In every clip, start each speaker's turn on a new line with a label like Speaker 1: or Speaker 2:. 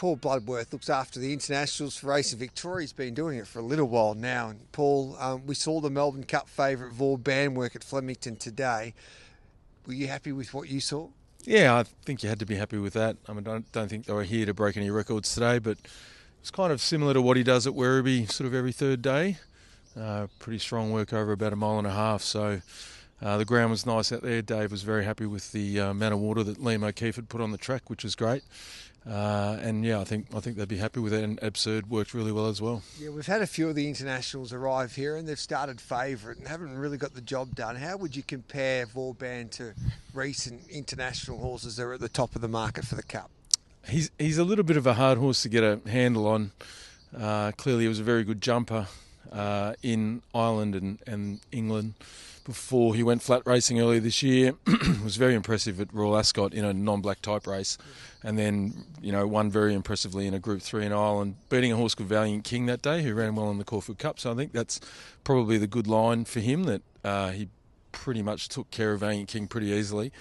Speaker 1: Paul Bloodworth looks after the internationals for Racing Victoria. He's been doing it for a little while now. And Paul, um, we saw the Melbourne Cup favourite Vauban work at Flemington today. Were you happy with what you saw?
Speaker 2: Yeah, I think you had to be happy with that. I mean, don't, don't think they were here to break any records today, but it's kind of similar to what he does at Werribee sort of every third day. Uh, pretty strong work over about a mile and a half. So uh, the ground was nice out there. Dave was very happy with the uh, amount of water that Liam O'Keefe had put on the track, which was great. Uh, and yeah, I think I think they'd be happy with it. And Absurd worked really well as well.
Speaker 1: Yeah, we've had a few of the internationals arrive here, and they've started favourite and haven't really got the job done. How would you compare Vauban to recent international horses that are at the top of the market for the Cup?
Speaker 2: He's he's a little bit of a hard horse to get a handle on. Uh, clearly, he was a very good jumper uh, in Ireland and, and England before he went flat racing earlier this year. was very impressive at Royal Ascot in a non-black type race, and then you know won very impressively in a Group Three in Ireland, beating a horse called Valiant King that day, who ran well in the Caulfield Cup. So I think that's probably the good line for him that uh, he pretty much took care of Valiant King pretty easily.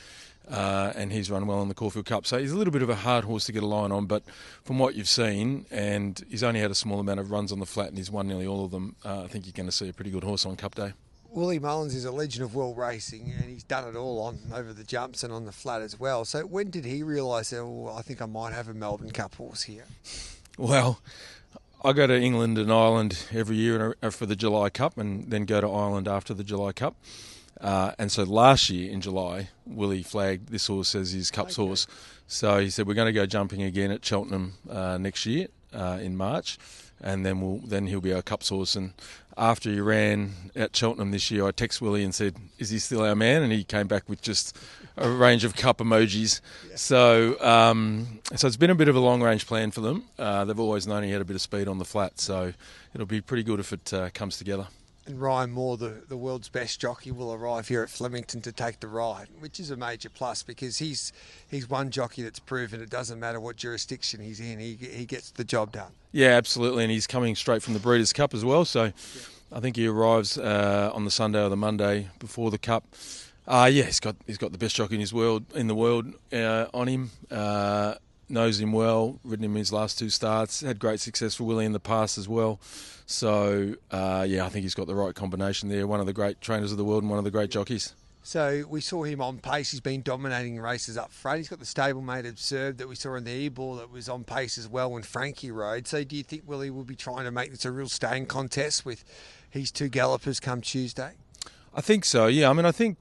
Speaker 2: Uh, and he's run well in the Caulfield Cup. So he's a little bit of a hard horse to get a line on, but from what you've seen, and he's only had a small amount of runs on the flat and he's won nearly all of them, uh, I think you're going to see a pretty good horse on Cup Day.
Speaker 1: Willie Mullins is a legend of world racing, and he's done it all on over the jumps and on the flat as well. So when did he realise that? Oh, I think I might have a Melbourne Cup horse here.
Speaker 2: Well, I go to England and Ireland every year for the July Cup, and then go to Ireland after the July Cup. Uh, and so last year in July, Willie flagged this horse as his Cups okay. horse. So he said we're going to go jumping again at Cheltenham uh, next year uh, in March, and then we'll then he'll be our Cups horse. And after he ran at Cheltenham this year, I texted Willie and said, "Is he still our man?" And he came back with just a range of cup emojis. Yeah. So, um, so it's been a bit of a long range plan for them. Uh, they've always known he had a bit of speed on the flat, so it'll be pretty good if it uh, comes together.
Speaker 1: And Ryan Moore, the, the world's best jockey, will arrive here at Flemington to take the ride, which is a major plus because he's he's one jockey that's proven it doesn't matter what jurisdiction he's in, he, he gets the job done.
Speaker 2: Yeah, absolutely, and he's coming straight from the Breeders' Cup as well, so yeah. I think he arrives uh, on the Sunday or the Monday before the Cup. Uh, yeah, he's got he's got the best jockey in his world in the world uh, on him. Uh, knows him well, ridden him in his last two starts, had great success for Willie in the past as well. So, uh, yeah, I think he's got the right combination there. One of the great trainers of the world and one of the great jockeys.
Speaker 1: So we saw him on pace. He's been dominating races up front. He's got the stablemate Absurd that we saw in the Ebor that was on pace as well when Frankie rode. So do you think Willie will be trying to make this a real staying contest with his two gallopers come Tuesday?
Speaker 2: I think so, yeah. I mean, I think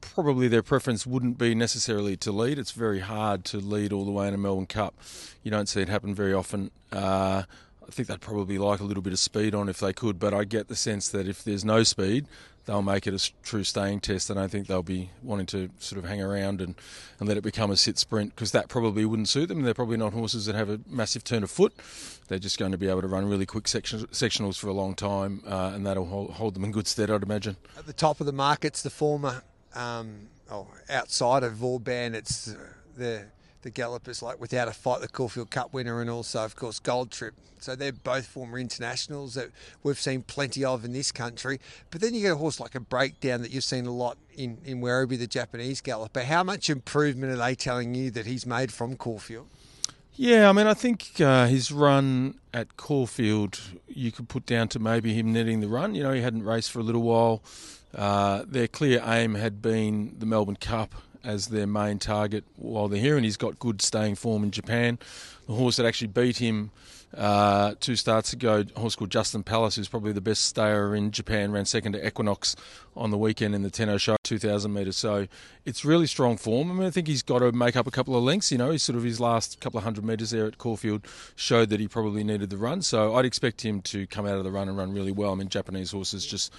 Speaker 2: probably their preference wouldn't be necessarily to lead. It's very hard to lead all the way in a Melbourne Cup. You don't see it happen very often. Uh, I think they'd probably like a little bit of speed on if they could, but I get the sense that if there's no speed, they'll make it a true staying test. I don't think they'll be wanting to sort of hang around and, and let it become a sit sprint because that probably wouldn't suit them. They're probably not horses that have a massive turn of foot. They're just going to be able to run really quick section, sectionals for a long time, uh, and that'll hold, hold them in good stead, I'd imagine.
Speaker 1: At the top of the markets, the former um, oh, outside of Vauban, it's uh, the the gallopers like without a fight, the Caulfield Cup winner, and also of course Gold Trip. So they're both former internationals that we've seen plenty of in this country. But then you get a horse like a Breakup that you've seen a lot in in Werribee, the Japanese galloper. How much improvement are they telling you that he's made from Caulfield?
Speaker 2: Yeah, I mean, I think uh, his run at Caulfield, you could put down to maybe him netting the run. You know, he hadn't raced for a little while. Uh, their clear aim had been the Melbourne Cup as their main target while they're here, and he's got good staying form in Japan. The horse that actually beat him uh, two starts ago, a horse called Justin Palace, who's probably the best stayer in Japan, ran second to Equinox on the weekend in the Tenno Sho, 2,000 metres. So it's really strong form. I mean, I think he's got to make up a couple of lengths. You know, he's sort of his last couple of hundred metres there at Caulfield showed that he probably needed the run. So I'd expect him to come out of the run and run really well. I mean, Japanese horses just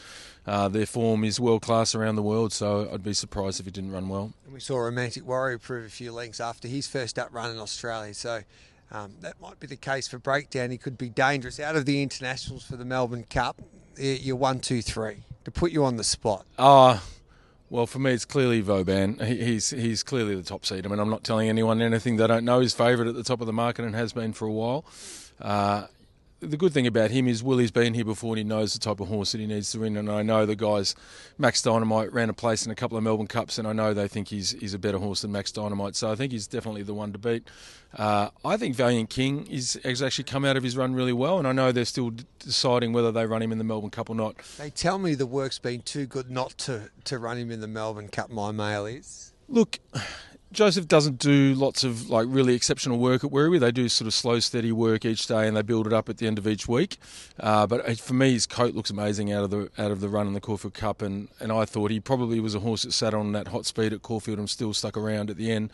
Speaker 2: uh, their form is world class around the world, so I'd be surprised if he didn't run well.
Speaker 1: And we saw Romantic Warrior prove a few lengths after his first up run in Australia, so um, that might be the case for Breakup. He could be dangerous out of the internationals for the Melbourne Cup. You're one, two, three to put you on the spot.
Speaker 2: Ah. Uh, well, for me, it's clearly Vauban. he's he's clearly the top seed. I mean, I'm not telling anyone anything they don't know. He's favourite at the top of the market and has been for a while. Uh, the good thing about him is Willie's been here before and he knows the type of horse that he needs to win. And I know the guys, Max Dynamite ran a place in a couple of Melbourne Cups, and I know they think he's he's a better horse than Max Dynamite. So I think he's definitely the one to beat. Uh, I think Valiant King is, has actually come out of his run really well, and I know they're still deciding whether they run him in the Melbourne Cup or not.
Speaker 1: They tell me the work's been too good not to, to run him in the Melbourne Cup. My mail is.
Speaker 2: Look, Joseph doesn't do lots of like really exceptional work at Werribee. They do sort of slow, steady work each day, and they build it up at the end of each week. Uh, but for me, his coat looks amazing out of the out of the run in the Caulfield Cup, and, and I thought he probably was a horse that sat on that hot speed at Caulfield and still stuck around at the end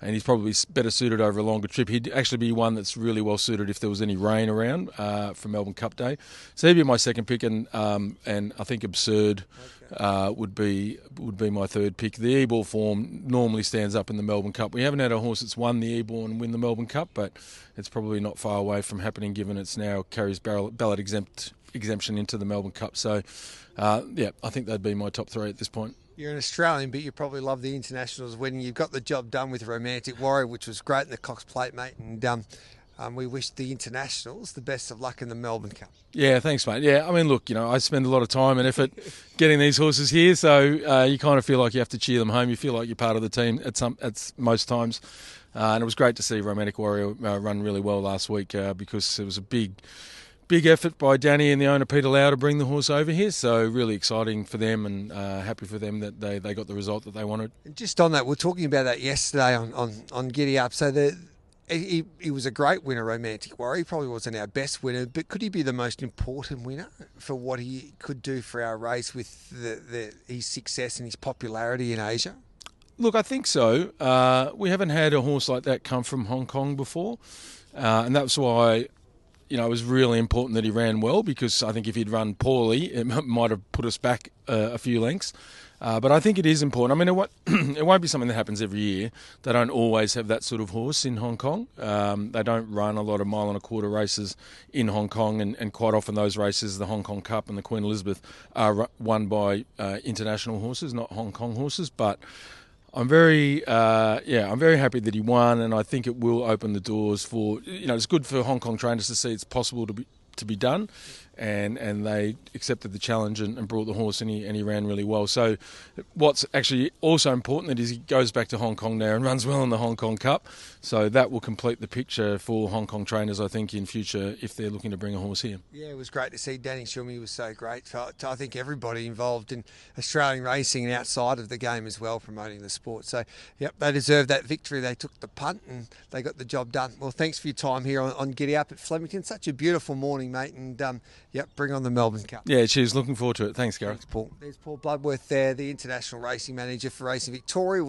Speaker 2: and he's probably better suited over a longer trip. He'd actually be one that's really well suited if there was any rain around uh, for Melbourne Cup Day. So he'd be my second pick, and um, and I think Absurd okay. uh, would be would be my third pick. The Ebor form normally stands up in the Melbourne Cup. We haven't had a horse that's won the Ebor and win the Melbourne Cup, but it's probably not far away from happening given it's now carries ballot exempt exemption into the Melbourne Cup. So, uh, yeah, I think they'd be my top three at this point
Speaker 1: you're an Australian, but you probably love the internationals when you've got the job done with Romantic Warrior, which was great in the Cox Plate, mate. And um, um, we wish the internationals the best of luck in the Melbourne Cup.
Speaker 2: Yeah, thanks, mate. Yeah, I mean, look, you know, I spend a lot of time and effort getting these horses here, so uh, you kind of feel like you have to cheer them home. You feel like you're part of the team at some at most times. Uh, and it was great to see Romantic Warrior uh, run really well last week uh, because it was a big big effort by Danny and the owner Peter Lau to bring the horse over here. So really exciting for them and uh, happy for them that they, they got the result that they wanted.
Speaker 1: Just on that, we are talking about that yesterday on, on, on Giddy Up. So the, he, he was a great winner, Romantic Warrior. He probably wasn't our best winner, but could he be the most important winner for what he could do for our race with the, the, his success and his popularity in Asia?
Speaker 2: Look, I think so. Uh, we haven't had a horse like that come from Hong Kong before, uh, and that's why you know, it was really important that he ran well because I think if he'd run poorly, it might have put us back uh, a few lengths. Uh, but I think it is important. I mean, it, it, won't be something that happens every year. They don't always have that sort of horse in Hong Kong. Um, they don't run a lot of mile and a quarter races in Hong Kong, and, and, quite often those races, the Hong Kong Cup and the Queen Elizabeth, are won by uh, international horses, not Hong Kong horses. But I'm very, uh, yeah, I'm very happy that he won, and I think it will open the doors for, you know, it's good for Hong Kong trainers to see it's possible to be to be done, and and they accepted the challenge and, and, brought the horse and he, and he ran really well. So what's actually also important is he goes back to Hong Kong now and runs well in the Hong Kong Cup. So that will complete the picture for Hong Kong trainers, I think, in future if they're looking to bring a horse here.
Speaker 1: Yeah, it was great to see Danny Shumi was so great. I think everybody involved in Australian racing and outside of the game as well promoting the sport. So, yep, they deserved that victory. They took the punt and they got the job done. Well, thanks for your time here on, on Giddy Up at Flemington. Such a beautiful morning, mate. And um, Yep, bring on the Melbourne Cup.
Speaker 2: Yeah, she's looking forward to it. Thanks, Gareth.
Speaker 1: Thanks, Paul. There's Paul Bloodworth there, the international racing manager for Racing Victoria.